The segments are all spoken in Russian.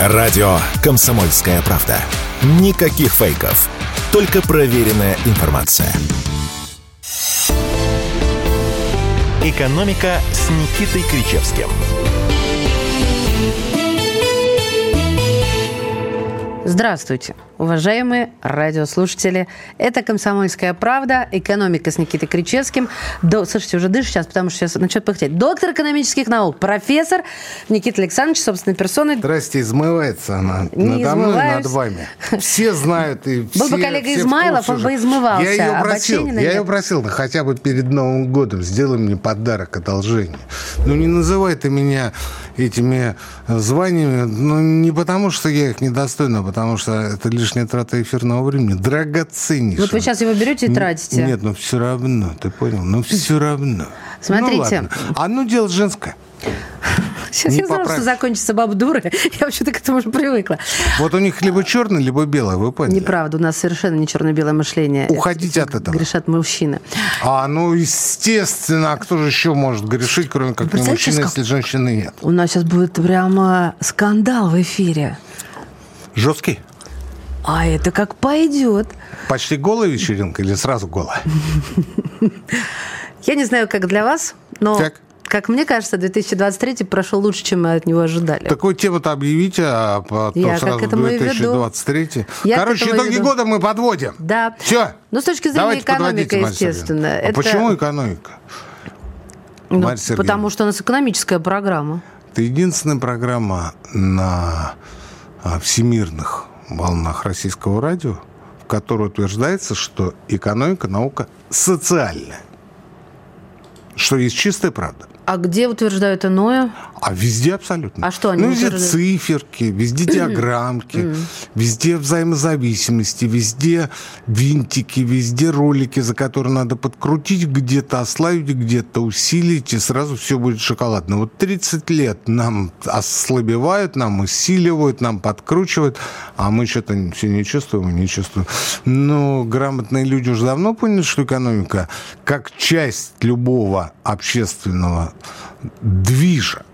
Радио «Комсомольская правда». Никаких фейков. Только проверенная информация. «Экономика» с Никитой Кричевским. Здравствуйте, уважаемые радиослушатели. Это «Комсомольская правда», «Экономика» с Никитой Кричевским. До... Слушайте, уже дышишь сейчас, потому что сейчас начнет пыхтеть. Доктор экономических наук, профессор Никита Александрович, собственной персоной. Здрасте, измывается она Не надо мной, над вами. Все знают и все Был бы коллега Измайлов, он бы измывался. Я ее просил, я ее просил, хотя бы перед Новым годом сделай мне подарок, одолжение. Ну не называй ты меня этими званиями, ну не потому, что я их недостойна, а потому что это лишняя трата эфирного времени. Драгоценнейшее. Вот вы сейчас его берете и тратите. Нет, ну все равно, ты понял? Ну все равно. Смотрите. Ну, ладно. Одно дело женское. Сейчас не я знала, что закончится бабдуры. Я вообще-то к этому уже привыкла. Вот у них либо черное, либо белое, вы поняли? Неправда, у нас совершенно не черно-белое мышление. Уходите от этого. Грешат мужчины. А, ну, естественно, а кто же еще может грешить, кроме как не мужчина, если женщины нет? У нас сейчас будет прямо скандал в эфире. Жесткий? А это как пойдет. Почти голая вечеринка или сразу голая? Я не знаю, как для вас, но так. Как мне кажется, 2023 прошел лучше, чем мы от него ожидали. Такую тему-то объявите, а потом Я сразу к 2023. Я Короче, итоги веду. года мы подводим. Да. Все. Ну, с точки зрения экономики, естественно. А это... почему экономика? Ну, потому что у нас экономическая программа. Это единственная программа на а, всемирных волнах российского радио, в которой утверждается, что экономика – наука социальная. Что есть чистая правда. А где утверждают иное? А везде абсолютно. А что они Ну, везде циферки, везде диаграммки, везде взаимозависимости, везде винтики, везде ролики, за которые надо подкрутить, где-то ослабить, где-то усилить, и сразу все будет шоколадно. Вот 30 лет нам ослабевают, нам усиливают, нам подкручивают, а мы что-то все не чувствуем не чувствуем. Но грамотные люди уже давно поняли, что экономика как часть любого общественного движа.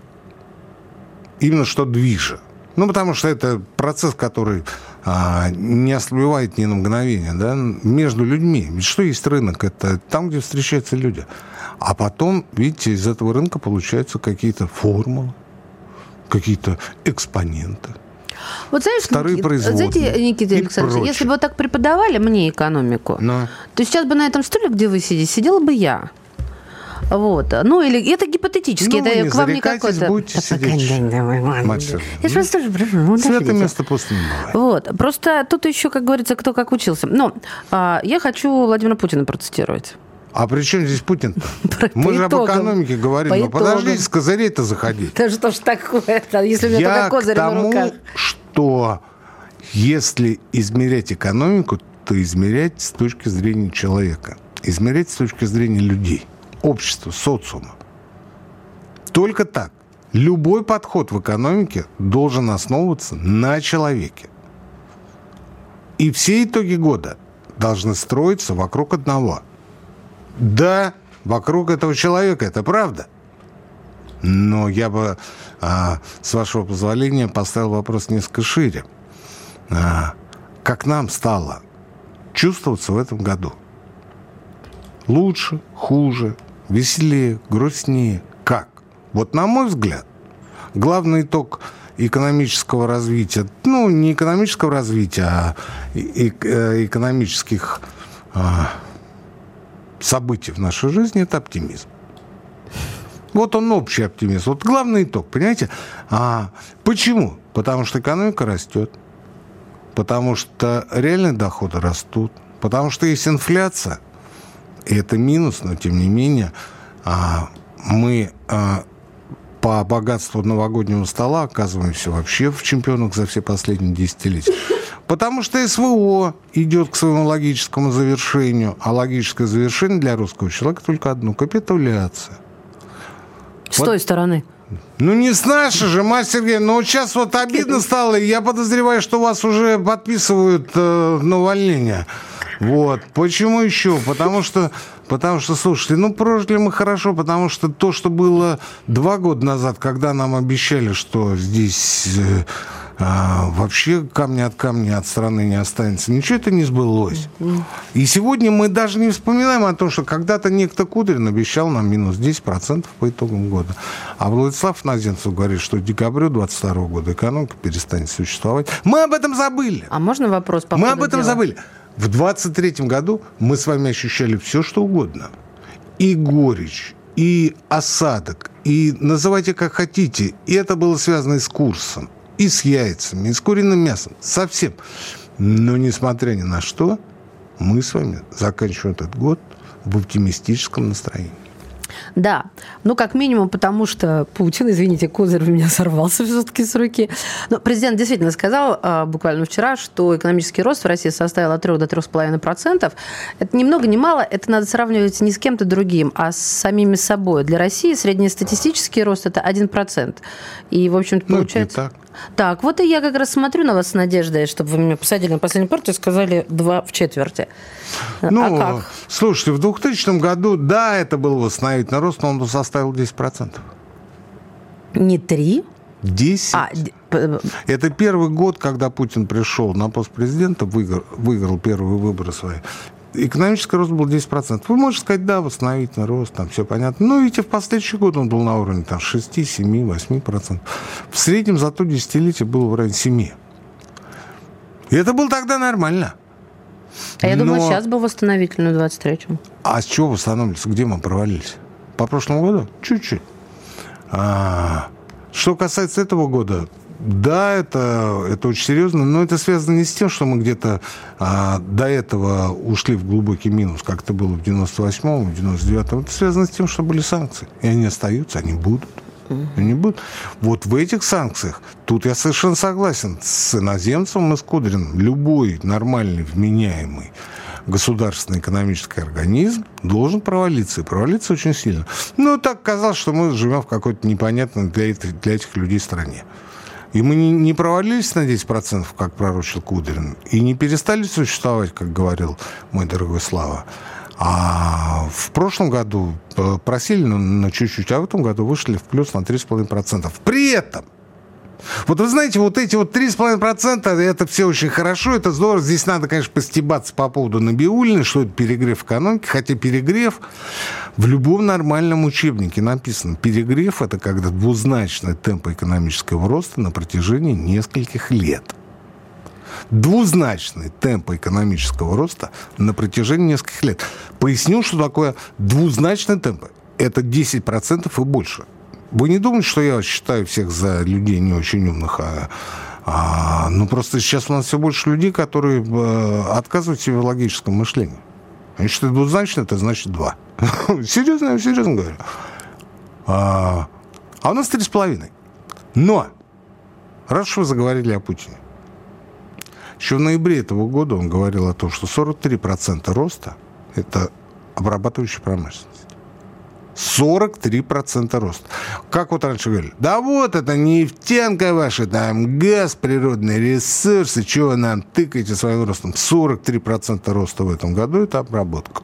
Именно что движа. Ну, потому что это процесс, который а, не ослабевает ни на мгновение, да, между людьми. Ведь что есть рынок? Это там, где встречаются люди. А потом, видите, из этого рынка получаются какие-то формулы, какие-то экспоненты. Вот знаешь, Вторые Никит, знаете, Никита Александрович, если бы вы так преподавали мне экономику, Но. то сейчас бы на этом стуле, где вы сидите, сидела бы я. Вот. Ну, или это гипотетически, ну, это не к вам не какой-то... будете сидеть. Я же вас тоже прошу. Ну, Свято место пустым Вот. Просто тут еще, как говорится, кто как учился. Но а, я хочу Владимира Путина процитировать. А при чем здесь Путин-то? Мы же об экономике говорим. По Но подождите, с козырей-то заходить. Да что ж такое если у меня я только козырь на руках? что если измерять экономику, то измерять с точки зрения человека. Измерять с точки зрения людей общества, социума. Только так. Любой подход в экономике должен основываться на человеке. И все итоги года должны строиться вокруг одного. Да, вокруг этого человека, это правда. Но я бы, а, с вашего позволения, поставил вопрос несколько шире. А, как нам стало чувствоваться в этом году? Лучше, хуже, веселее, грустнее. Как? Вот на мой взгляд, главный итог экономического развития, ну, не экономического развития, а э, экономических а, событий в нашей жизни – это оптимизм. Вот он общий оптимизм. Вот главный итог, понимаете? А почему? Потому что экономика растет, потому что реальные доходы растут, потому что есть инфляция – и это минус, но тем не менее а, мы а, по богатству новогоднего стола оказываемся вообще в чемпионах за все последние десятилетия. Потому что СВО идет к своему логическому завершению, а логическое завершение для русского человека только одно – капитуляция. С вот. той стороны. Ну, не с нашей же, мастер Сергеевна. Но сейчас вот обидно стало, и я подозреваю, что вас уже подписывают э, на увольнение. Вот. Почему еще? Потому что, потому что, слушайте, ну, прожили мы хорошо, потому что то, что было два года назад, когда нам обещали, что здесь... Э, а, вообще камня от камня от страны не останется. Ничего это не сбылось. И сегодня мы даже не вспоминаем о том, что когда-то некто Кудрин обещал нам минус 10% по итогам года. А Владислав Наземцев говорит, что в декабре 2022 года экономика перестанет существовать. Мы об этом забыли. А можно вопрос по Мы об этом дела? забыли. В 23 году мы с вами ощущали все, что угодно. И горечь, и осадок, и называйте как хотите. И это было связано и с курсом, и с яйцами, и с куриным мясом. Совсем. Но, несмотря ни на что, мы с вами заканчиваем этот год в оптимистическом настроении. Да, ну как минимум, потому что Путин, извините, козырь у меня сорвался все-таки с руки. Но президент действительно сказал а, буквально вчера, что экономический рост в России составил от 3 до 3,5%. Это ни много ни мало, это надо сравнивать не с кем-то другим, а с самими собой. Для России среднестатистический рост это 1%. И, в общем-то, Ну, это не получается... так. Так, вот и я как раз смотрю на вас с надеждой, чтобы вы меня посадили на последнюю партию и сказали два в четверти. Ну, а как? слушайте, в 2000 году, да, это был восстановительный рост, но он составил 10%. Не три? 10. А, Это первый год, когда Путин пришел на пост президента, выиграл, выиграл первые выборы свои. Экономический рост был 10%. Вы можете сказать, да, восстановительный рост, там все понятно. Но видите, в последующий год он был на уровне там, 6, 7, 8%. В среднем за то десятилетие было в районе 7. И это было тогда нормально. а я думаю, Но- сейчас был восстановительный в 23-м. А с чего восстанавливаться? Где мы провалились? По прошлому году? Чуть-чуть. А, что касается этого года, да, это, это очень серьезно, но это связано не с тем, что мы где-то а, до этого ушли в глубокий минус, как это было в 98-м, в 99-м. Это связано с тем, что были санкции. И они остаются, они будут. Они будут. Вот в этих санкциях, тут я совершенно согласен с иноземцем и с Кудриным. Любой нормальный, вменяемый государственный экономический организм должен провалиться. И провалиться очень сильно. Ну, так казалось, что мы живем в какой-то непонятной для для этих людей стране. И мы не, не провалились на 10%, как пророчил Кудрин, и не перестали существовать, как говорил мой дорогой Слава. А в прошлом году э, просели на, на чуть-чуть, а в этом году вышли в плюс на 3,5%. При этом вот вы знаете, вот эти вот 3,5% это все очень хорошо, это здорово. Здесь надо, конечно, постебаться по поводу Набиулины, что это перегрев экономики. Хотя перегрев в любом нормальном учебнике написано. Перегрев – это когда двузначный темп экономического роста на протяжении нескольких лет. Двузначный темп экономического роста на протяжении нескольких лет. Поясню, что такое двузначный темп. Это 10% и больше. Вы не думаете, что я считаю всех за людей не очень умных, а, а, ну просто сейчас у нас все больше людей, которые э, отказывают себе в логическом мышлении. Они считают двузначно, это значит два. Серьезно, я серьезно говорю. А, а у нас три с половиной. Но, раз уж вы заговорили о Путине, еще в ноябре этого года он говорил о том, что 43% роста – это обрабатывающая промышленность. 43% роста. Как вот раньше говорили, да вот это нефтянка ваша, там газ, природные ресурсы, чего вы нам тыкаете своим ростом? 43% роста в этом году – это обработка.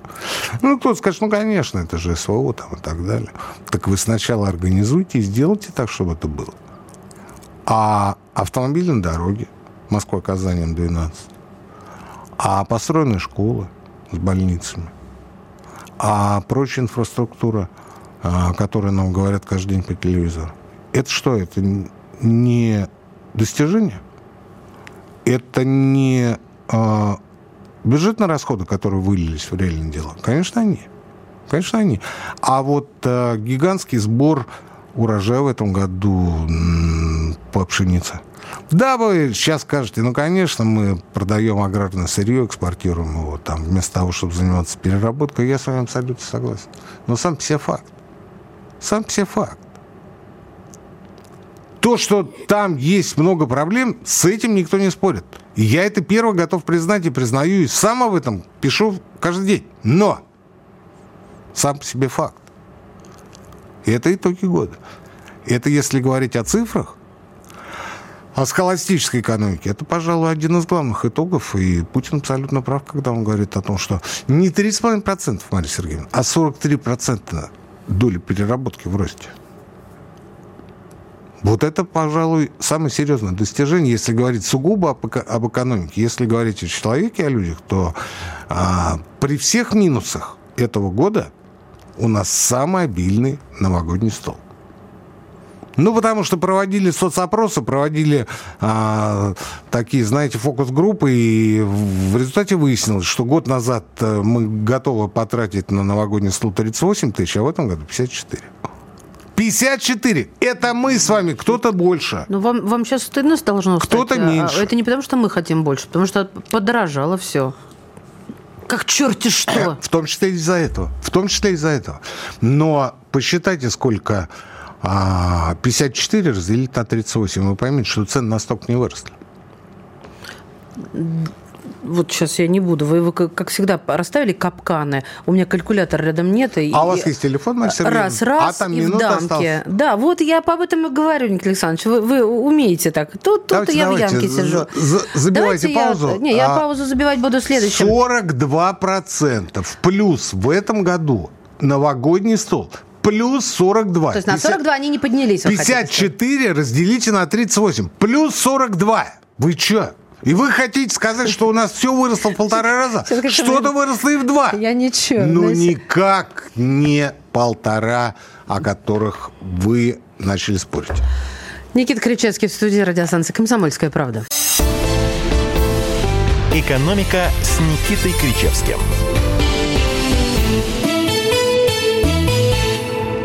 Ну, кто-то скажет, ну, конечно, это же СВО там и так далее. Так вы сначала организуйте и сделайте так, чтобы это было. А автомобильные дороги, Москва-Казань, М12, а построенные школы с больницами, а прочая инфраструктура, а, которая нам говорят каждый день по телевизору. Это что? Это не достижение? Это не а, бюджетные расходы, которые вылились в реальные дела? Конечно, они. Конечно, они. А вот а, гигантский сбор урожая в этом году по пшенице. Да, вы сейчас скажете, ну, конечно, мы продаем аграрное сырье, экспортируем его там, вместо того, чтобы заниматься переработкой. Я с вами абсолютно согласен. Но сам все факт. Сам все факт. То, что там есть много проблем, с этим никто не спорит. И я это первый готов признать и признаю, и сам об этом пишу каждый день. Но сам по себе факт. И это итоги года. Это если говорить о цифрах, о схоластической экономике, это, пожалуй, один из главных итогов. И Путин абсолютно прав, когда он говорит о том, что не 3,5%, Мария Сергеевна, а 43% доли переработки в росте. Вот это, пожалуй, самое серьезное достижение, если говорить сугубо об, об экономике. Если говорить о человеке, о людях, то а, при всех минусах этого года у нас самый обильный новогодний стол. Ну, потому что проводили соцопросы, проводили а, такие, знаете, фокус-группы, и в результате выяснилось, что год назад э, мы готовы потратить на новогодний стол 38 тысяч, а в этом году 54. 54. Это мы с вами, кто-то больше. Ну, вам, вам сейчас стыдно должно стать. Кто-то а, меньше. Это не потому, что мы хотим больше, потому что подорожало все. Как черти что. В том числе из-за этого. В том числе из-за этого. Но посчитайте, сколько 54 а, разделить на 38. Вы поймете, что цены настолько не выросли вот сейчас я не буду. Вы, вы как всегда, расставили капканы. У меня калькулятор рядом нет. И, а у вас есть телефон, Сергеевна? Раз, раз, а там и в дамке. Осталось. Да, вот я об этом и говорю, Николай Александрович. Вы, вы умеете так. Тут, тут давайте, я давайте, в ямке сижу. За, забивайте давайте паузу. Я, не, я а, паузу забивать буду следующим. 42% плюс в этом году новогодний стол плюс 42. То есть на 42 50, они не поднялись. 54 разделите на 38. Плюс 42. Вы что? И вы хотите сказать, что у нас все выросло в полтора раза? Что-то выросло и в два. Я ничего. Ну, никак не полтора, о которых вы начали спорить. Никита Кричевский в студии радиостанции «Комсомольская правда». «Экономика» с Никитой Кричевским.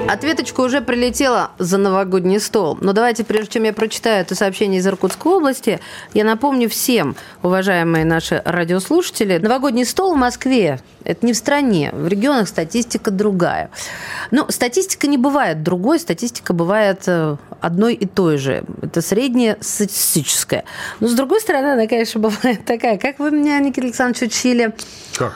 Ответочка уже прилетела за новогодний стол. Но давайте, прежде чем я прочитаю это сообщение из Иркутской области, я напомню всем, уважаемые наши радиослушатели, новогодний стол в Москве – это не в стране, в регионах статистика другая. Но статистика не бывает другой, статистика бывает э, одной и той же. Это средняя статистическая. Но, с другой стороны, она, конечно, бывает такая. Как вы меня, Никита Александрович, учили? Как?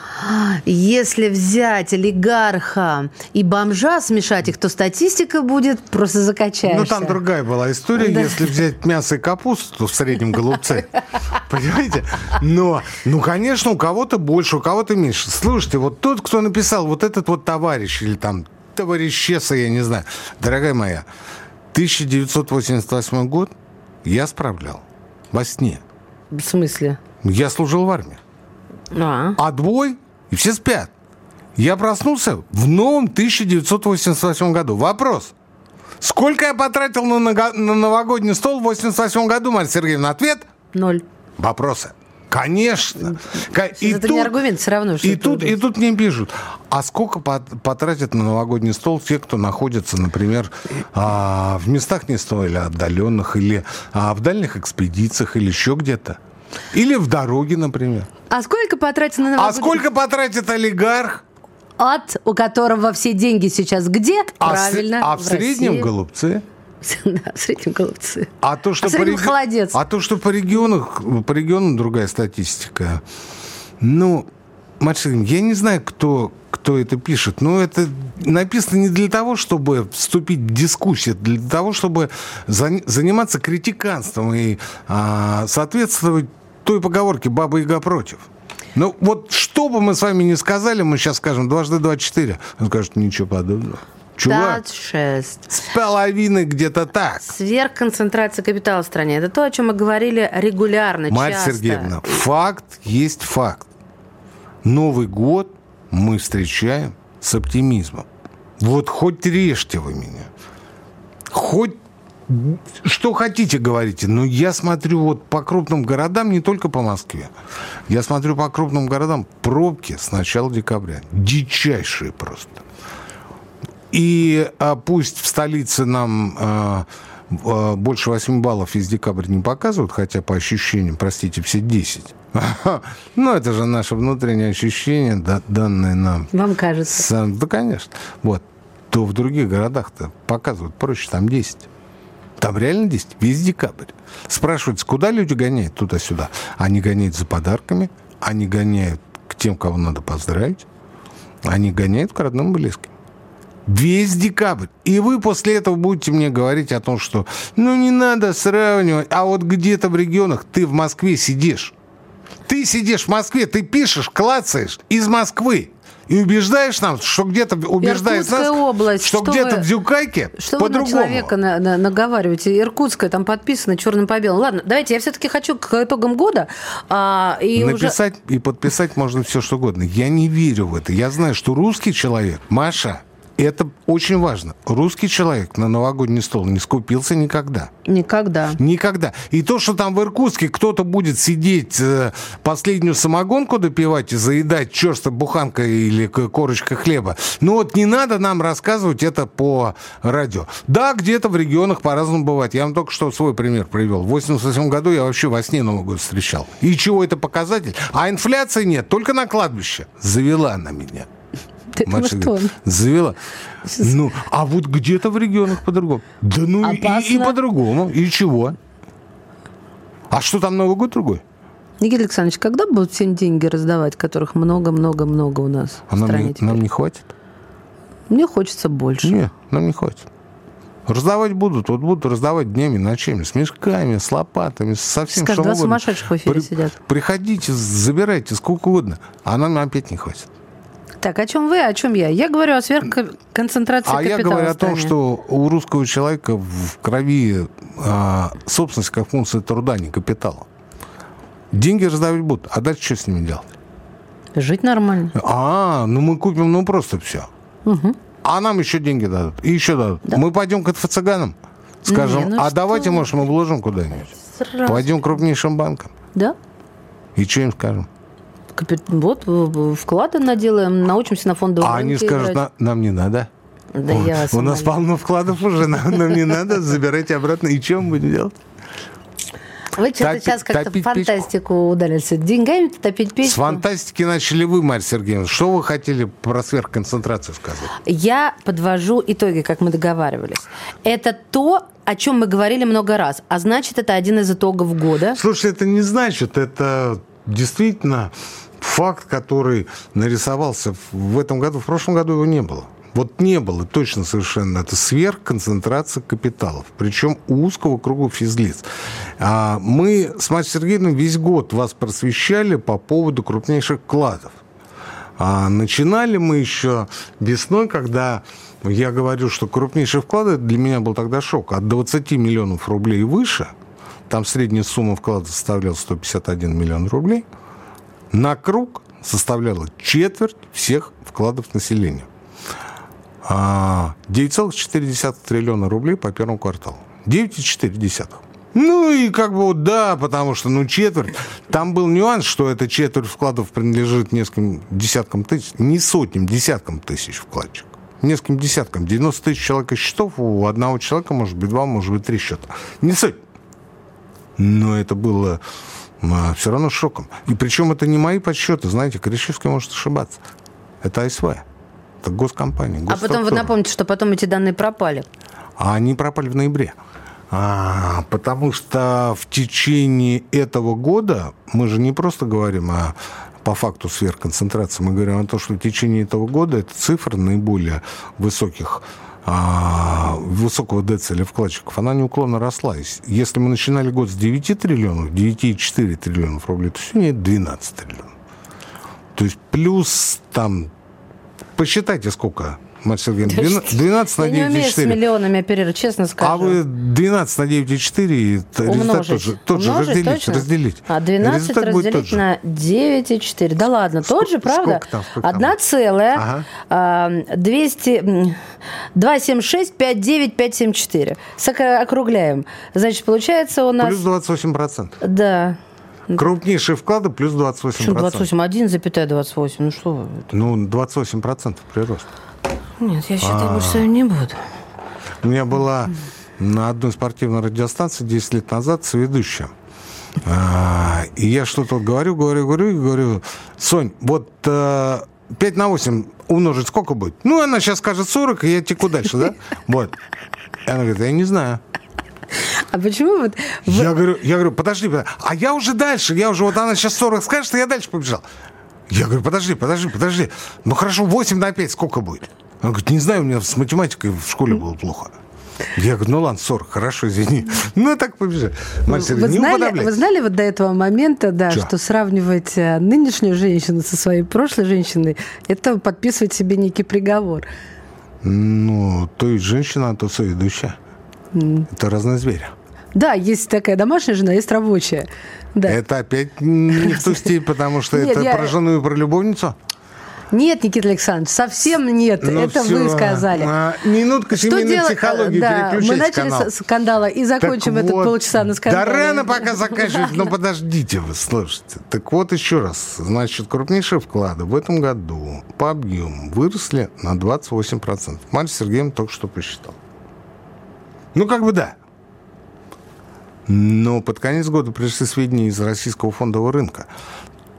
Если взять олигарха и бомжа, смешать их, то статистика будет просто закачаешься. Ну, там другая была история. Да. Если взять мясо и капусту в среднем голубце, понимаете? Но, ну, конечно, у кого-то больше, у кого-то меньше. Слушайте, вот тот, кто написал, вот этот вот товарищ или там товарищеса, я не знаю. Дорогая моя, 1988 год я справлял во сне. В смысле? Я служил в армии. А, а двой, и все спят. Я проснулся в новом 1988 году. Вопрос. Сколько я потратил на, на новогодний стол в 88 году, Марья Сергеевна? Ответ? Ноль. Вопросы. Конечно. И это тут, не аргумент, все равно. Что и, тут, и тут мне пишут, а сколько потратят на новогодний стол те, кто находится, например, а, в местах не столь отдаленных, или а, в дальних экспедициях, или еще где-то? Или в дороге, например. А сколько потратит на новогодний... А сколько потратит олигарх? От, у которого все деньги сейчас где? А Правильно, с, А в, в среднем России. голубцы? Да, в среднем голубцы. А то, что а по реги... холодец. А то, что по регионах, по регионам другая статистика. Ну, Максим, я не знаю, кто, кто это пишет, но это написано не для того, чтобы вступить в дискуссию, для того, чтобы заниматься критиканством и а, соответствовать той поговорке «баба Яга против». Ну, вот что бы мы с вами ни сказали, мы сейчас скажем дважды два четыре. Он скажет, ничего подобного. Чувак, 26. с половиной где-то так. Сверхконцентрация капитала в стране. Это то, о чем мы говорили регулярно, Мать часто. Сергеевна, факт есть факт. Новый год мы встречаем с оптимизмом. Вот хоть режьте вы меня. Хоть что хотите, говорите. Но я смотрю вот по крупным городам, не только по Москве. Я смотрю по крупным городам. Пробки с начала декабря. Дичайшие просто. И а, пусть в столице нам а, а, больше 8 баллов из декабря не показывают, хотя по ощущениям, простите, все 10. Ну, это же наше внутреннее ощущение, данное нам. Вам кажется? Да, конечно. Вот. То в других городах-то показывают проще, там 10. Там реально 10, весь декабрь. Спрашивается, куда люди гоняют туда-сюда? Они гоняют за подарками, они гоняют к тем, кого надо поздравить, они гоняют к родным близким. Весь декабрь. И вы после этого будете мне говорить о том, что ну не надо сравнивать. А вот где-то в регионах ты в Москве сидишь. Ты сидишь в Москве, ты пишешь, клацаешь из Москвы. И убеждаешь нам, что где-то убеждает нас, область, что, что где-то в Дюкайке Что вы на по-другому. человека на- на- наговариваете? Иркутская там подписано черным по белому. Ладно, давайте, я все-таки хочу к итогам года. а, и уже... Написать и подписать можно все, что угодно. Я не верю в это. Я знаю, что русский человек, Маша, это очень важно. Русский человек на новогодний стол не скупился никогда. Никогда. Никогда. И то, что там в Иркутске кто-то будет сидеть, э, последнюю самогонку допивать и заедать черство буханкой или к- корочкой хлеба, ну вот не надо нам рассказывать это по радио. Да, где-то в регионах по-разному бывает. Я вам только что свой пример привел. В 88 году я вообще во сне Новый год встречал. И чего это показатель? А инфляции нет, только на кладбище. Завела она меня. Ты что? говорит, завела. Ну, а вот где-то в регионах по-другому. Да ну и- и, по-другому. И чего? А что там Новый год другой? Никита Александрович, когда будут всем деньги раздавать, которых много-много-много у нас А в нам стране не, теперь? нам не хватит? Мне хочется больше. Нет, нам не хватит. Раздавать будут, вот будут раздавать днями, ночами, с мешками, с лопатами, со всем, Скажут, что два угодно. сумасшедших в эфире сидят. Приходите, забирайте, сколько угодно. А нам опять не хватит. Так, о чем вы, о чем я? Я говорю о сверхконцентрации А я капитала говорю в о том, что у русского человека в крови а, собственность как функция труда, не капитала. Деньги раздавать будут, а дальше что с ними делать? Жить нормально. А, ну мы купим, ну просто все. А нам еще деньги дадут. И еще дадут. Мы пойдем к инфо-цыганам. Скажем, Не, ну а что давайте, может, мы вложим куда-нибудь. Пойдем к крупнейшим банкам. Да? И что им скажем? Вот вклады наделаем, научимся на фондовом А они рынке скажут. «На- нам не надо. Да Вот, я вас У нас полно вкладов уже, нам, нам не надо, забирайте обратно. И мы будем делать? Вы что-то сейчас как-то в топить печку. фантастику удалились. Деньгами топить печку? С фантастики начали вы, Марья Сергеевна. Что вы хотели про сверхконцентрацию сказать? Я подвожу итоги, как мы договаривались. Это то, о чем мы говорили много раз. А значит, это один из итогов года. Слушай, это не значит, это действительно факт, который нарисовался в этом году. В прошлом году его не было. Вот не было точно совершенно. Это сверхконцентрация капиталов. Причем у узкого круга физлиц. А мы с Марьей Сергеевной весь год вас просвещали по поводу крупнейших вкладов. А начинали мы еще весной, когда я говорю, что крупнейшие вклады, для меня был тогда шок, от 20 миллионов рублей и выше, там средняя сумма вклада составляла 151 миллион рублей, на круг составляла четверть всех вкладов населения. А 9,4 триллиона рублей по первому кварталу. 9,4. Ну и как бы вот да, потому что ну четверть. Там был нюанс, что эта четверть вкладов принадлежит нескольким десяткам тысяч, не сотням, десяткам тысяч вкладчиков. Нескольким десяткам. 90 тысяч человека счетов, у одного человека может быть два, может быть три счета. Не суть. Но это было все равно шоком. И причем это не мои подсчеты. Знаете, Кричевский может ошибаться. Это АСВ. Это госкомпания. А потом вы напомните, что потом эти данные пропали. А они пропали в ноябре. А, потому что в течение этого года мы же не просто говорим о по факту сверхконцентрации, мы говорим о том, что в течение этого года эта цифра наиболее высоких а, высокого децеля вкладчиков, она неуклонно росла. Если мы начинали год с 9 триллионов, 9,4 триллионов рублей, то сегодня это 12 триллионов. То есть плюс там, посчитайте сколько, Марья Сергеевна, 12 на Я не умею с 9,4. миллионами оперировать, честно скажу. А вы 12 на 9,4, это результат тот же, тот же разделить, точно? разделить. А 12 Результат разделить на 9,4. Да ладно, тот же, правда? сколько там, сколько там? Одна целая, Ага. а, 200, м, 276, 59, 574. Сока- Округляем. Значит, получается у нас... Плюс 28%. Да. Крупнейшие вклады плюс 28%. Почему 28? 1,28. Ну что вы? Ну, 28% прирост. Нет, я считаю, А. больше с вами не буду. У меня была на одной спортивной радиостанции 10 лет назад соведущая. А, И я что-то говорю, говорю, говорю, и говорю, Сонь, вот э, 5 на 8 умножить сколько будет? Ну, она сейчас скажет 40, и я теку дальше, да? Вот. И она говорит, я не знаю. А почему вот... Я говорю, я говорю, подожди, подожди, а я уже дальше, я уже, вот она сейчас 40 скажет, и я дальше побежал. Я говорю, подожди, подожди, подожди. Ну хорошо, 8 на 5 сколько будет? Она говорит, не знаю, у меня с математикой в школе было плохо. Я говорю, ну ладно, 40, хорошо, извини. Ну, так побежали. Мальчик, вы, не знали, вы знали вот до этого момента, да, Чё? что сравнивать э, нынешнюю женщину со своей прошлой женщиной, это подписывать себе некий приговор. Ну, то есть женщина, то соведущая. Это разные звери. Да, есть такая домашняя жена, есть рабочая. Да. Это опять не в ту степь, потому что Нет, это я- про жену и про любовницу. Нет, Никита Александрович, совсем нет. Ну это всё. вы сказали. А, минутка Что семейной делать? психологии, Да, мы начали канал. с скандала и закончим Так этот вот, полчаса на скандале. Да рано пока заканчивать, но подождите вы, слушайте. Так вот еще раз. Значит, крупнейшие вклады в этом году по объему выросли на 28%. Марья Сергеевна только что посчитала. Ну, как бы да. Но под конец года пришли сведения из российского фондового рынка.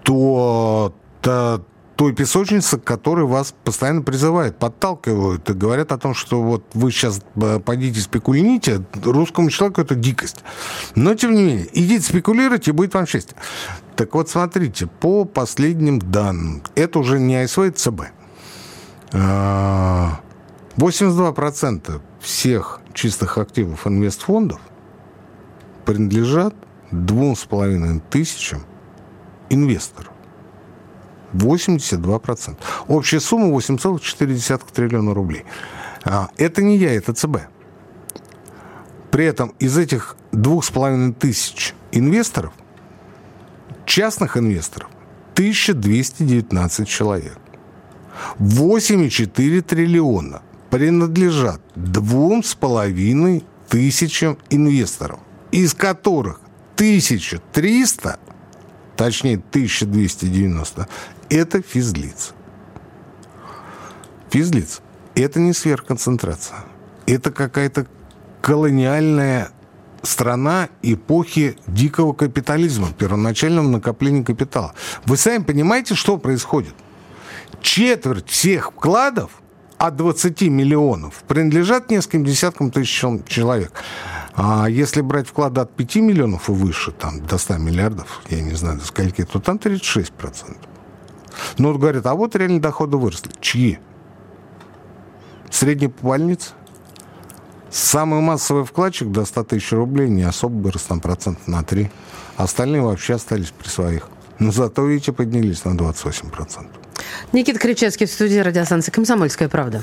То, то той песочницы, к которой вас постоянно призывают, подталкивают и говорят о том, что вот вы сейчас э, пойдите спекулините, русскому человеку это дикость. Но, тем не менее, идите спекулировать, и будет вам счастье. Так вот, смотрите, по последним данным, это уже не АСВ, это ЦБ. А, 82% всех чистых активов инвестфондов принадлежат двум с половиной тысячам инвесторов. 82%. Общая сумма 8,4 триллиона рублей. А, Это не я, это ЦБ. При этом из этих двух с половиной тысяч инвесторов, частных инвесторов, 1219 человек. 8,4 триллиона принадлежат двум с половиной тысячам инвесторов, из которых 1300, точнее 1290, это физлиц. Физлиц – это не сверхконцентрация. Это какая-то колониальная страна эпохи дикого капитализма, первоначального накопления капитала. Вы сами понимаете, что происходит? Четверть всех вкладов от 20 миллионов принадлежат нескольким десяткам тысяч чел- человек. А если брать вклады от 5 миллионов и выше, там, до 100 миллиардов, я не знаю, до скольки, то там 36%. Ну, вот говорят, а вот реальные доходы выросли. Чьи? Средний по больнице? Самый массовый вкладчик до 100 тысяч рублей не особо вырос там процент на 3. Остальные вообще остались при своих. Но зато, видите, поднялись на 28%. Никита Кричевский в студии радиостанции «Комсомольская правда».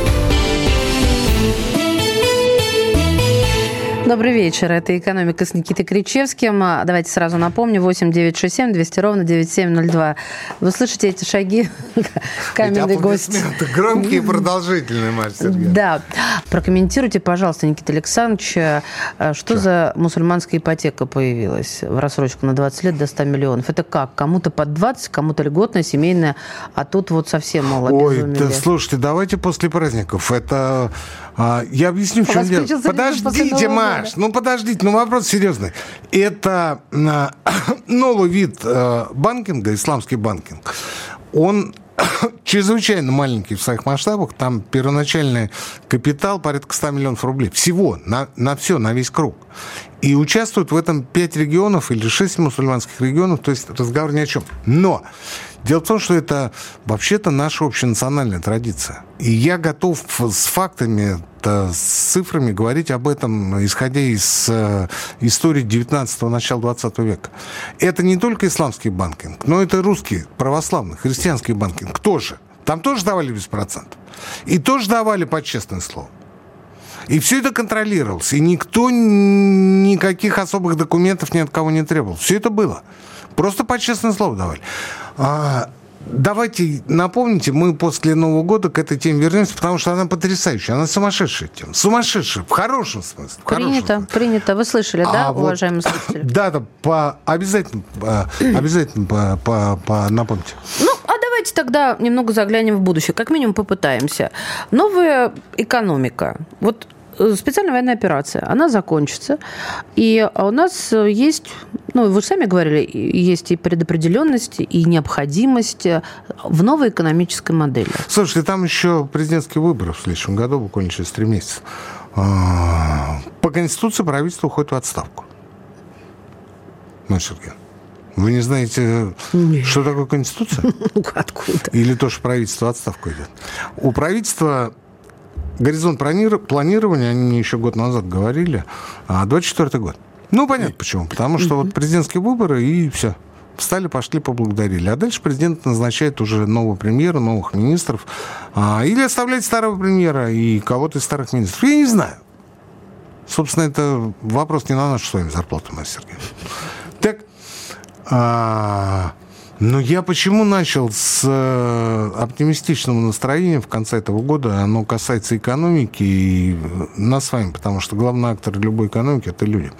Добрый вечер. Это «Экономика» с Никитой Кричевским. А, Давайте сразу напомню. 8 967 200 ровно 9702. Вы слышите эти шаги? Каменный гость. Громкие и продолжительные, Марья Сергеевна. Да. Прокомментируйте, пожалуйста, Никита Александрович, э, что за мусульманская ипотека появилась в рассрочку на 20 лет до 100 миллионов? Это как? Кому-то под 20, кому-то льготная, семейная, а тут вот совсем мало Ой, да, слушайте, давайте после праздников. Это... а, я объясню, в чем дело. Подождите, Маш, ну подождите, ну вопрос серьезный. Это а, новый вид а, банкинга, исламский банкинг. Он чрезвычайно маленький в своих масштабах. Там первоначальный капитал порядка 100 миллионов рублей. Всего, на, на все, на весь круг. И участвуют в этом 5 регионов или 6 мусульманских регионов, то есть разговор ни о чем. Но дело в том, что это вообще-то наша общенациональная традиция. И я готов с фактами, с цифрами говорить об этом, исходя из э, истории 19-го, начала 20 века. Это не только исламский банкинг, но это русский, православный, христианский банкинг тоже. Там тоже давали без процентов. И тоже давали под честное слово. И все это контролировалось. И никто никаких особых документов ни от кого не требовал. Все это было. Просто по честное слово давали. А, давайте напомните, мы после Нового года к этой теме вернемся, потому что она потрясающая. Она сумасшедшая тема. Сумасшедшая. В хорошем смысле. в хорошем Принято, смысле. принято. Вы слышали, да, А вот- уважаемые слушатели? Да, да, по, обязательно, обязательно по, по, по- напомните. Ну, а давайте тогда немного заглянем в будущее, как минимум попытаемся. Новая экономика. Вот специальная военная операция, она закончится. И у нас есть, ну, вы сами говорили, есть и предопределенность, и необходимость в новой экономической модели. Слушайте, там еще президентские выборы в следующем году, буквально через три месяца. А, по Конституции правительство уходит в отставку. Сергей. Вы не знаете, Нет. что такое Конституция? Ну, откуда? Или то, что правительство в отставку идет? У правительства горизонт планирования, они мне еще год назад говорили, 24 а, год. Ну, понятно почему. Потому что вот президентские выборы и все. Встали, пошли, поблагодарили. А дальше президент назначает уже нового премьера, новых министров. А, или оставляет старого премьера и кого-то из старых министров. Я не знаю. Собственно, это вопрос не на нашу с вами зарплату, Мастер Сергей. Так, а, но я почему начал с э, оптимистичного настроения в конце этого года? Оно касается экономики и нас с вами, потому что главный актор любой экономики – это люди.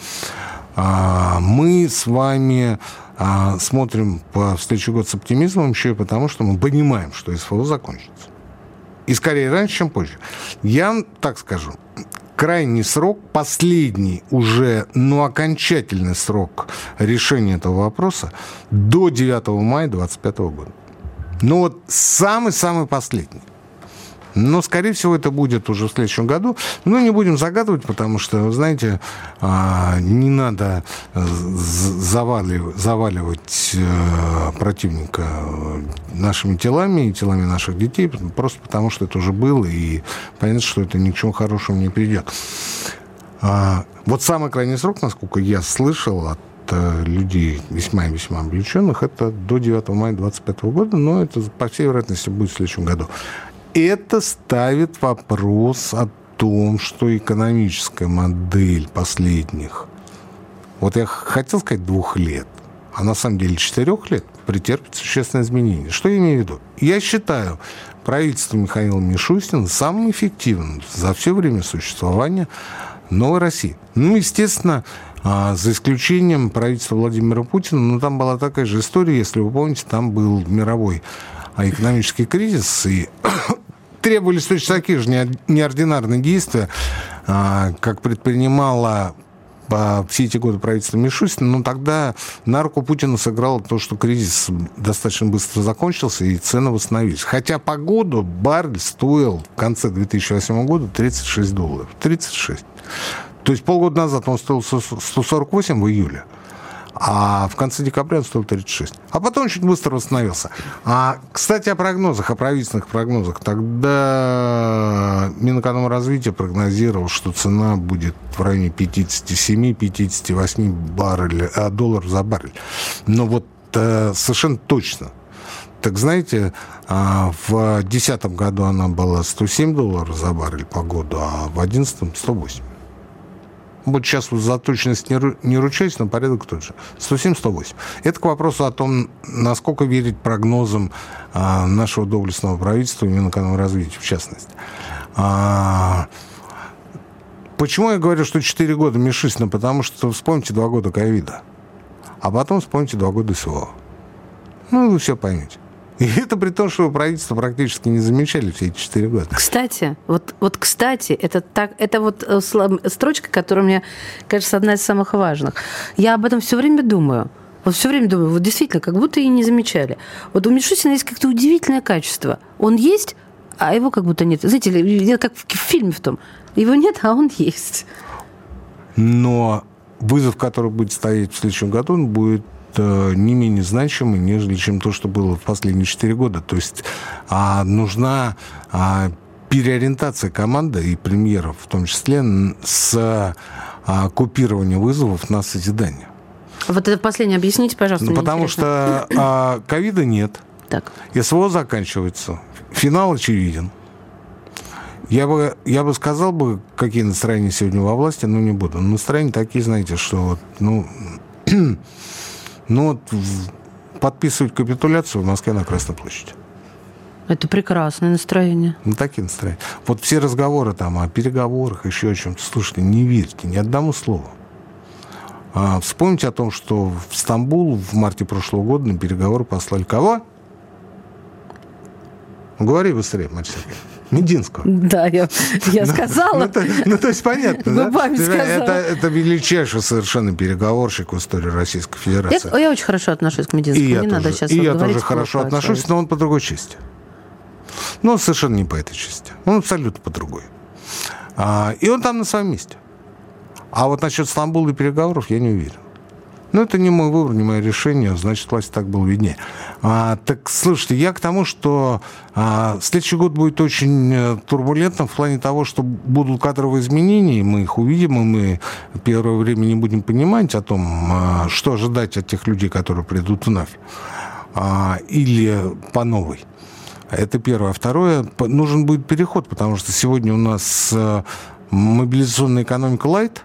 А, мы с вами а, смотрим по следующий год с оптимизмом еще и потому, что мы понимаем, что СФО закончится. И скорее раньше, чем позже. Я так скажу, крайний срок, последний уже, ну, окончательный срок решения этого вопроса до 9 мая 2025 года. Ну, вот самый-самый последний. Но, скорее всего, это будет уже в следующем году. Ну, не будем загадывать, потому что, знаете, а, не надо э, заваливать, э, противника нашими телами и телами наших детей, просто потому что это уже было, и понятно, что это ни к чему хорошему не придет. А, вот самый крайний срок, насколько я слышал от э, людей весьма и весьма облеченных, это до 9 мая 2025 года, но это, по всей вероятности, будет в следующем году это ставит вопрос о том, что экономическая модель последних, вот я хотел сказать двух лет, а на самом деле четырех лет претерпит существенное изменение. Что я имею в виду? Я считаю правительство Михаила Мишустина самым эффективным за все время существования новой России. Ну, естественно, а, за исключением правительства Владимира Путина, но там была такая же история, если вы помните, там был мировой экономический кризис, и требовались точно такие же неординарные действия, а, как предпринимала все эти годы правительства Мишустина, но тогда на руку Путина сыграло то, что кризис достаточно быстро закончился и цены восстановились. Хотя по году баррель стоил в конце 2008 года 36 долларов. 36. То есть полгода назад он стоил 148 в июле а в конце декабря он стоил 36. А потом очень быстро восстановился. А, кстати, о прогнозах, о правительственных прогнозах. Тогда Минэкономразвития прогнозировал, что цена будет в районе 57-58 баррель, а, долларов за баррель. Но вот э, совершенно точно так знаете, а, в 2010 году она была 107 долларов за баррель по году, а в 2011 108. Вот сейчас вот за точность не, не ручаюсь, но порядок тот же. 107-108. Это к вопросу о том, насколько верить прогнозам а, нашего доблестного правительства и Минэкономразвития, в частности. А, почему я говорю, что 4 года Мишустина? Потому что вспомните 2 года ковида. А потом вспомните 2 года СВО. Ну, вы все поймете. И это при том, что правительство практически не замечали все эти четыре года. Кстати, вот, вот кстати, это, так, это вот э, строчка, которая мне кажется одна из самых важных. Я об этом все время думаю. Вот все время думаю, вот действительно, как будто и не замечали. Вот у Мишустина есть как-то удивительное качество. Он есть, а его как будто нет. Знаете, как в фильме в том. Его нет, а он есть. Но вызов, который будет стоять в следующем году, он будет не менее значимый, нежели чем то, что было в последние четыре года. То есть а, нужна а, переориентация команды и премьеров, в том числе с а, купированием вызовов на созидание. Вот это последнее объясните, пожалуйста. Ну, потому интересно. что а, ковида нет. Так. СВО заканчивается. Финал очевиден. Я бы, я бы сказал бы, какие настроения сегодня во власти, но не буду. Настроения такие, знаете, что вот, ну, Ну, вот подписывать капитуляцию в Москве на Красной площади. Это прекрасное настроение. Ну, такие настроения. Вот все разговоры там о переговорах, еще о чем-то. Слушайте, не верьте ни одному слову. А, вспомните о том, что в Стамбул в марте прошлого года на переговоры послали кого? Говори быстрее, Мария Мединского. Да, я, я ну, сказала. Ну, то, ну, то есть понятно, Губами да? сказала. Это, это величайший совершенно переговорщик в истории Российской Федерации. Я, я очень хорошо отношусь к Мединскому. И Не я надо тоже, сейчас и вот я тоже хорошо отношусь, но он по другой части. Ну, он совершенно не по этой части. Он абсолютно по другой. А, и он там на своем месте. А вот насчет Стамбула и переговоров я не уверен. Ну, это не мой выбор, не мое решение, значит, власть так было виднее. А, так, слушайте, я к тому, что а, следующий год будет очень э, турбулентным в плане того, что будут кадровые изменения, и мы их увидим, и мы первое время не будем понимать о том, а, что ожидать от тех людей, которые придут вновь, а, или по новой. Это первое. А второе, нужен будет переход, потому что сегодня у нас э, мобилизационная экономика лайт,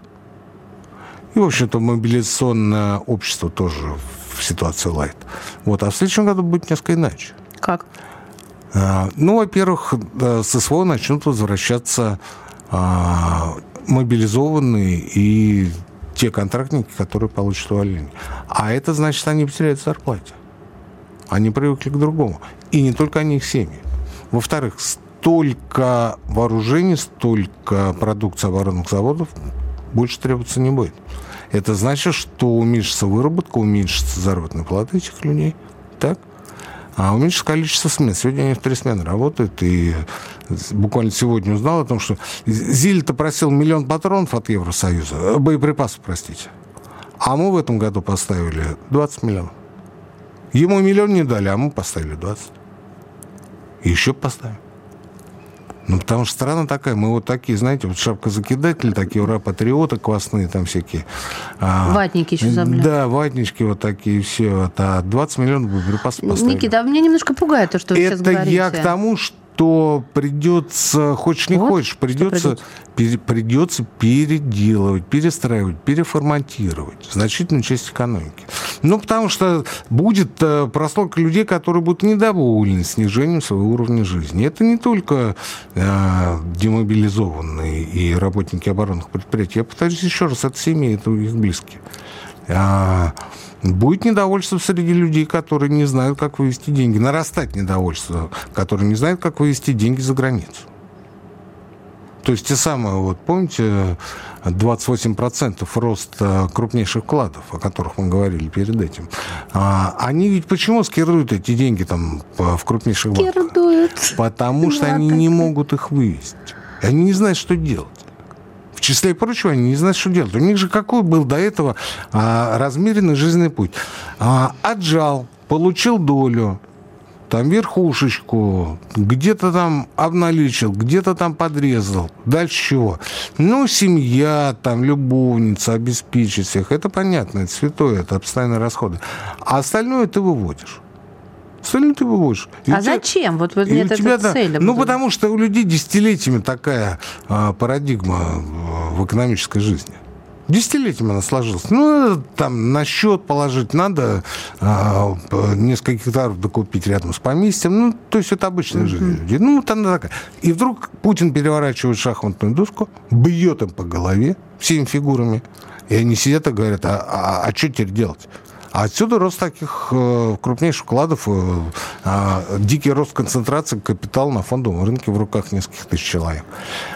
и, в общем-то, мобилизационное общество тоже в ситуации лайт. Вот. А в следующем году будет несколько иначе. Как? А, Ну, во-первых, с СВО начнут возвращаться а, мобилизованные и те контрактники, которые получат увольнение. А это значит, они потеряют в зарплате. Они привыкли к другому. И не только они, их семьи. Во-вторых, столько вооружений, столько продукции оборонных заводов больше требоваться не будет. Это значит, что уменьшится выработка, уменьшится заработная плата этих людей. Так? А уменьшится количество смен. Сегодня они в три смены работают. И буквально сегодня узнал о том, что Зиль-то просил миллион патронов от Евросоюза. э, Боеприпасов, простите. А мы в этом году поставили 20 миллионов. Ему миллион не дали, а мы поставили 20. И еще поставим. Ну, потому что страна такая, мы вот такие, знаете, вот шапка-закидатели, такие ура-патриоты квасные там всякие. А, Ватники еще забыли. Да, ватнички вот такие все. Вот, а 20 миллионов боеприпасов поставили. Никита, а меня немножко пугает то, что вы сейчас Это говорите. я к тому, что придется, хочешь не Вот, хочешь, придется, придется? пере- придется переделывать, перестраивать, переформатировать значительную часть экономики. Ну, потому что будет э, прослойка людей, которые будут недовольны снижением своего уровня жизни. Это не только э, демобилизованные и работники оборонных предприятий. Я повторюсь еще раз, это семьи, это их близкие. А, Будет недовольство среди людей, которые не знают, как вывести деньги. Нарастать недовольство, которые не знают, как вывести деньги за границу. То есть те самые, вот помните, 28% рост э, крупнейших вкладов, о которых мы говорили перед этим. А, Они ведь почему скирдуют эти деньги там в крупнейших банках? Кердует. Потому что они не могут их вывести. Они не знают, что делать. Числе прочего, они не знают, что делать. У них же какой был до этого а, размеренный жизненный путь? А, отжал, получил долю, там верхушечку, где-то там обналичил, где-то там подрезал. Дальше чего? Ну, семья, там, любовница, обеспечить всех. Это понятно, это святое, это постоянные расходы. А остальное ты выводишь. Остальное ты выводишь. И А тебя- зачем? Вот, вот нет тебя, этой да, цели. Ну, потому что у людей десятилетиями такая а, парадигма а, в экономической жизни. Десятилетиями она сложилась. Ну, надо там на счет положить, надо а, несколько гектаров докупить рядом с поместьем. Ну, то есть это обычная жизнь людей. Ну, вот она такая. И вдруг Путин переворачивает шахматную доску, бьет им по голове всеми фигурами. И они сидят и говорят, а, а, а что теперь делать? А отсюда рост таких э, крупнейших вкладов, э, э, дикий рост концентрации капитала на фондовом рынке в руках нескольких тысяч человек.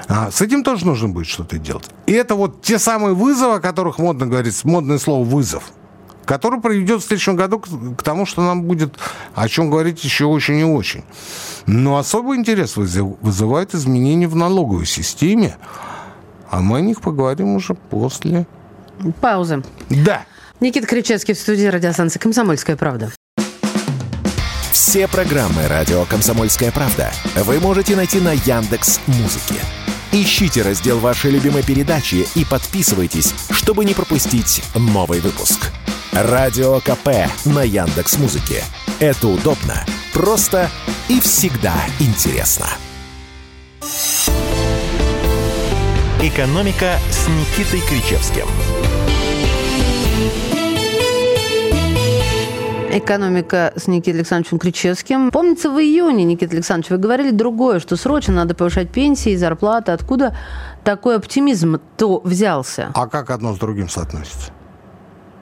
А, с этим тоже нужно будет что-то делать. И это вот те самые вызовы, о которых модно говорить, модное слово «вызов», который приведет в следующем году к, тому, что нам будет о чем говорить еще очень и очень. Но особый интерес вызыв- вызывает изменения в налоговой системе, а мы о них поговорим уже после... Пауза. Да! Никита Кричевский в студии радиостанции «Комсомольская правда». Все программы радио Комсомольская правда вы можете найти на Яндекс Музыке. Ищите раздел вашей любимой передачи и подписывайтесь, чтобы не пропустить новый выпуск. Радио КП на Яндекс Музыке. Это удобно, просто и всегда интересно. «Экономика» с Никитой Кричевским. Экономика с Никитой Александровичем Кричевским. Помнится, в июне, Никита Александрович, вы говорили другое, что срочно надо повышать пенсии, зарплаты. Откуда такой оптимизм-то взялся? А как одно с другим соотносится?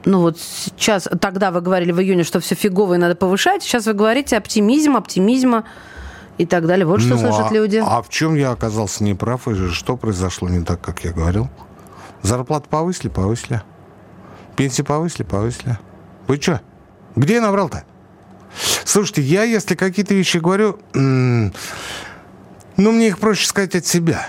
Ну вот сейчас, тогда вы говорили в июне, что все фигово и надо повышать. Сейчас вы говорите оптимизм, оптимизма. и так далее. Вот что Ну, слышат а- люди. А в чем я оказался неправ? И что произошло не так, как я говорил? Зарплату повысили, повысили. Пенсии повысили, повысили. Вы что? Где я набрал-то? Слушайте, я, если какие-то вещи говорю, ну, мне их проще сказать от себя.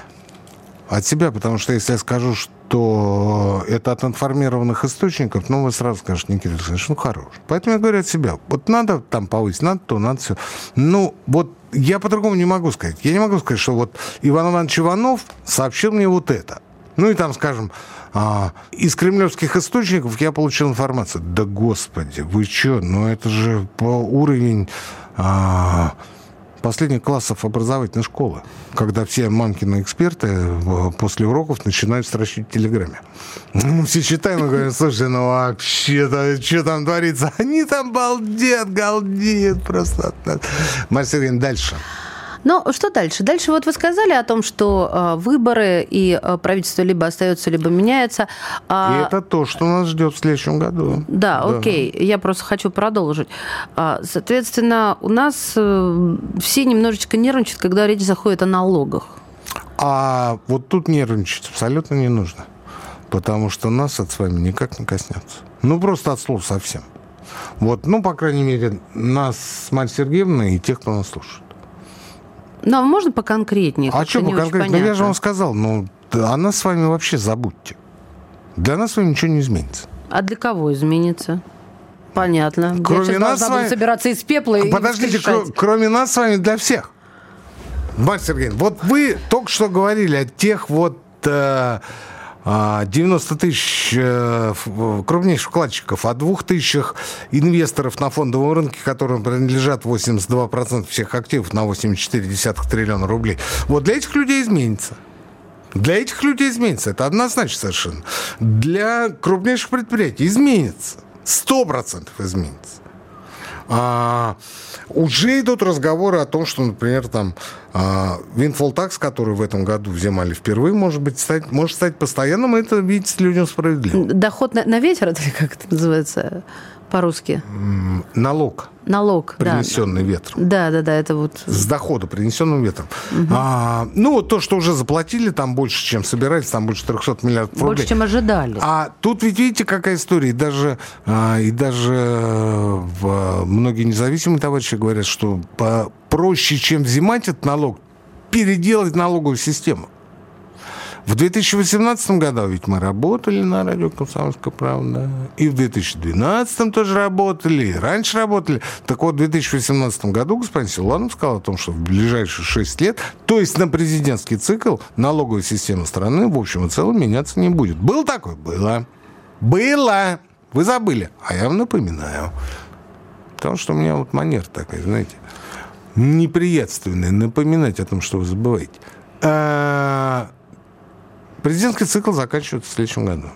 От себя, потому что если я скажу, что это от информированных источников, ну, вы сразу скажете, Никита Александрович, ну, хорош. Поэтому я говорю от себя. Вот надо там повысить, надо то, надо все. Ну, вот я по-другому не могу сказать. Я не могу сказать, что вот Иван Иванович Иванов сообщил мне вот это. Ну и там, скажем, а, из кремлевских источников я получил информацию. Да господи, вы что? Ну это же по уровень а, последних классов образовательной школы, когда все мамкины эксперты э, после уроков начинают строчить в Телеграме. Ну, все читаем и говорим, слушай, ну вообще-то, что там творится? Они там балдят, галдеют просто. от нас». Марья Сергеевна, дальше. Но что дальше? Дальше вот вы сказали о том, что э, выборы и э, правительство либо остается, либо меняется. И А, это то, что нас ждет в следующем году. Да, окей. Я просто хочу продолжить. А, Соответственно, у нас э, все немножечко нервничают, когда речь заходит о налогах. А вот тут нервничать абсолютно не нужно. Потому что нас это с вами никак не коснется. Ну, просто от слов совсем. Вот, ну, по крайней мере, нас с Марьей Сергеевной и тех, кто нас слушает. Но можно поконкретнее? а что не по очень конкретно? Ну, я же вам сказал, ну, о нас с вами вообще забудьте. Для нас с вами ничего не изменится. А для кого изменится? Понятно. Кроме Я нас с вами- собираться из пепла и Подождите, воскрешать. кро- кроме нас с вами для всех. Марья Сергеевна, вот вы только что говорили о тех вот э, а, 90 тысяч э, крупнейших вкладчиков, о двух тысячах инвесторов на фондовом рынке, которым принадлежат 82% всех активов на 84,1 триллиона рублей. Вот для этих людей изменится. Для этих людей изменится. Это однозначно совершенно. Для крупнейших предприятий изменится. Сто процентов изменится. А, уже идут разговоры о том, что, например, там а, windfall который в этом году взимали впервые, может быть, стать, может стать постоянным, и это видится людям справедливо. Доход на, на ветер, это как это называется по-русски? Налог, Налог. да. принесенный ветром. Да, да, да, это вот... С дохода, принесенным ветром. А, ну, то, что уже заплатили, там больше, чем собирались, там больше 300 миллиардов рублей. Больше, чем ожидали. А тут ведь видите, какая история. И даже, а, и даже в- многие независимые товарищи говорят, что по- проще, чем взимать этот налог, переделать налоговую систему. В 2018 году ведь мы работали на радио «Комсомольская правда». И в 2012 тоже работали, и раньше работали. Так вот, в 2018 году господин Силуанов сказал о том, что в ближайшие 6 лет, то есть на президентский цикл, налоговая система страны в общем и целом меняться не будет. Было такое? Было. Было. Вы забыли. А я вам напоминаю. Потому что у меня вот манера такая, знаете, неприятственная, напоминать о том, что вы забываете. А, Президентский цикл заканчивается в следующем году.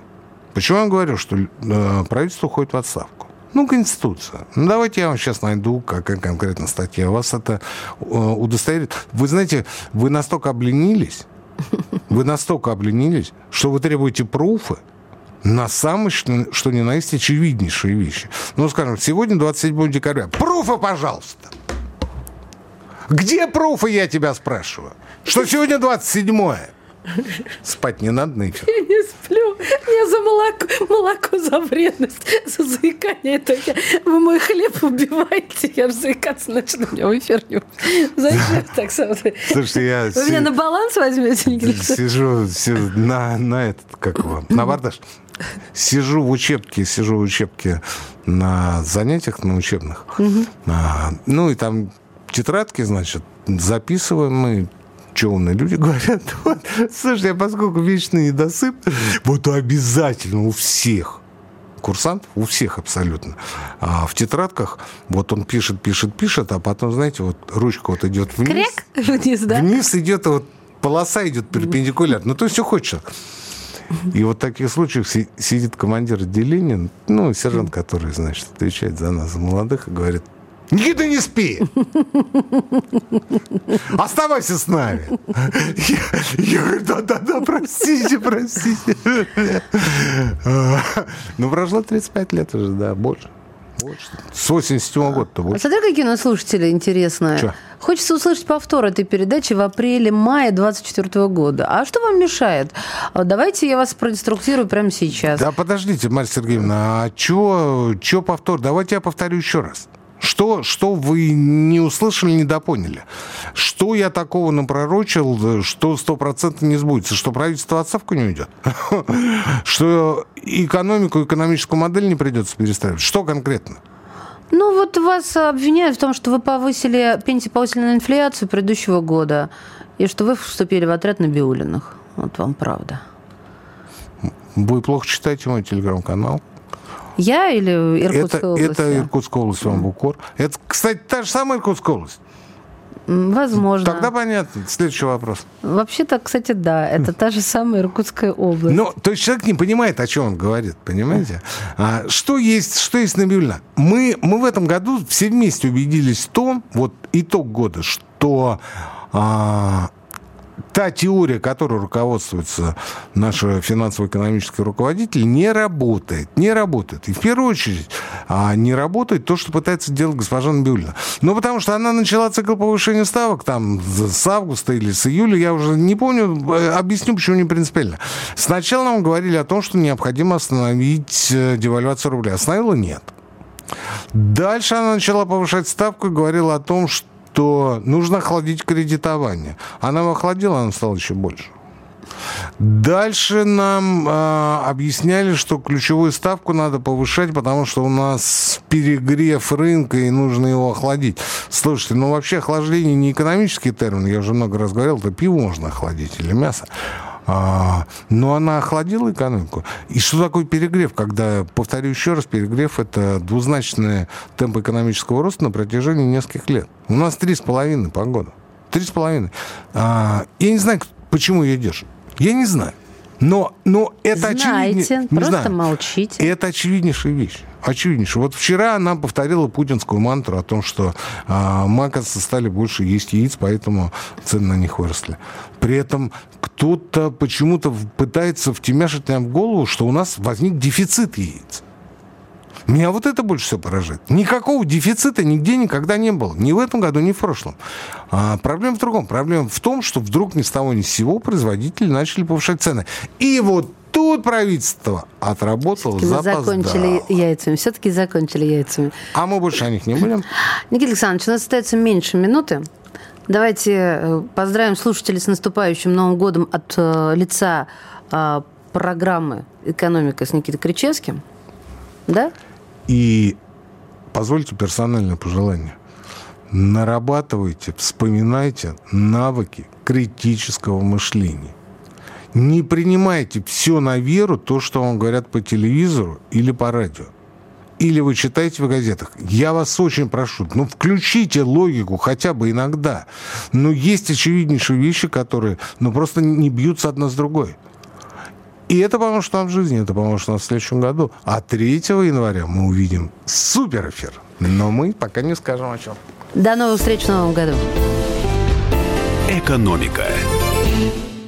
Почему я говорю, что э, правительство уходит в отставку? Ну, Конституция. Ну, давайте я вам сейчас найду, какая конкретно статья. Вас это э, удостоверит. Вы знаете, вы настолько обленились, вы настолько обленились, что вы требуете пруфы на самые, что, ни на есть, очевиднейшие вещи. Ну, скажем, сегодня 27 декабря. Пруфы, пожалуйста! Где пруфы, я тебя спрашиваю? Что сегодня 27-е? Спать не надо на эфир. Я не сплю. Я за молоко, молоко за вредность, за заикание. Это я, вы мой хлеб убиваете, я же заикаться начну, меня в эфир не Зачем так смотреть? Слушайте, я Вы меня на баланс возьмете, Никита сижу, сижу на, на этот, как его, на бардаш. Сижу в учебке, сижу в учебке на занятиях, на учебных. А, ну, и там тетрадки, значит, записываем мы, что умные люди говорят. Вот, слушай, а поскольку вечный недосып, вот обязательно у всех курсантов, у всех абсолютно, а в тетрадках вот он пишет, пишет, пишет, а потом, знаете, вот ручка вот идет вниз. Крек вниз, да? Вниз идет, вот полоса идет перпендикулярно. Ну, то есть все хочет. И вот в таких случаях си- сидит командир отделения, ну, сержант, который, значит, отвечает за нас, за молодых, и говорит, Никита, не спи! Оставайся с нами! Я, говорю, да-да-да, простите, простите. Ну, прошло 35 лет уже, да, больше. больше. С 87 года-то А больше. смотри, какие у нас слушатели интересные. Чё? Хочется услышать повтор этой передачи в апреле-мае 2024 года. А что вам мешает? Давайте я вас проинструктирую прямо сейчас. Да подождите, Марья Сергеевна, а что повтор? Давайте я повторю еще раз. Что, что вы не услышали, не допоняли? Что я такого напророчил, что стопроцентно не сбудется? Что правительство отставку не уйдет? Что экономику, экономическую модель не придется перестраивать? Что конкретно? Ну, вот вас обвиняют в том, что вы повысили пенсии повысили на инфляцию предыдущего года, и что вы вступили в отряд на Биулинах. Вот вам правда. Вы плохо читаете мой телеграм-канал. Я или Иркутская это, область? Это Иркутская область, вам в укор. Это, кстати, та же самая Иркутская область. Возможно. Тогда понятно. Следующий вопрос. Вообще-то, кстати, да, это та же самая Иркутская область. Ну, то есть человек не понимает, о чем он говорит, понимаете? А, что есть, что есть Набиульна? Мы, мы в этом году все вместе убедились в том, вот итог года, что а, та теория, которой руководствуется наш финансово-экономический руководитель, не работает. Не работает. И в первую очередь а, не работает то, что пытается делать госпожа Набиулина. Ну, потому что она начала цикл повышения ставок там с августа или с июля, я уже не помню, э, объясню, почему не принципиально. Сначала нам говорили о том, что необходимо остановить э, девальвацию рубля. Остановила? Нет. Дальше она начала повышать ставку и говорила о том, что то нужно охладить кредитование. Она его охладила, она стала еще больше. Дальше нам э, объясняли, что ключевую ставку надо повышать, потому что у нас перегрев рынка и нужно его охладить. Слушайте, ну вообще охлаждение не экономический термин, я уже много раз говорил, то пиво можно охладить или мясо. А, но она охладила экономику. И что такое перегрев? Когда, повторю еще раз, перегрев – это двузначные темпы экономического роста на протяжении нескольких лет. У нас три с половиной по году. Три с половиной. А, я не знаю, почему ее держат. Я не знаю. Но, но это Знаете, просто знаю. молчите. Это очевиднейшая вещь. Очевиднейшая. Вот вчера она повторила путинскую мантру о том, что а, макасы стали больше есть яиц, поэтому цены на них выросли. При этом кто-то почему-то пытается втемяшить нам в голову, что у нас возник дефицит яиц. Меня вот это больше всего поражает. Никакого дефицита нигде никогда не было. Ни в этом году, ни в прошлом. А проблема в другом. Проблема в том, что вдруг ни с того ни с сего производители начали повышать цены. И вот тут правительство отработало Мы закончили яйцами. Все-таки закончили яйцами. А мы больше о них не будем? Никита Александрович, у нас остается меньше минуты. Давайте э, поздравим слушателей с наступающим Новым годом от э, лица э, программы «Экономика» с Никитой Кричевским. Да? И позвольте персональное пожелание. Нарабатывайте, вспоминайте навыки критического мышления. Не принимайте все на веру, то, что вам говорят по телевизору или по радио. Или вы читаете в газетах. Я вас очень прошу, ну, включите логику хотя бы иногда. Но есть очевиднейшие вещи, которые, ну, просто не бьются одна с другой. И это поможет нам в жизни, это поможет нам в следующем году. А 3 января мы увидим супер эфир. Но мы пока не скажем о чем. До новых встреч в новом году. Экономика.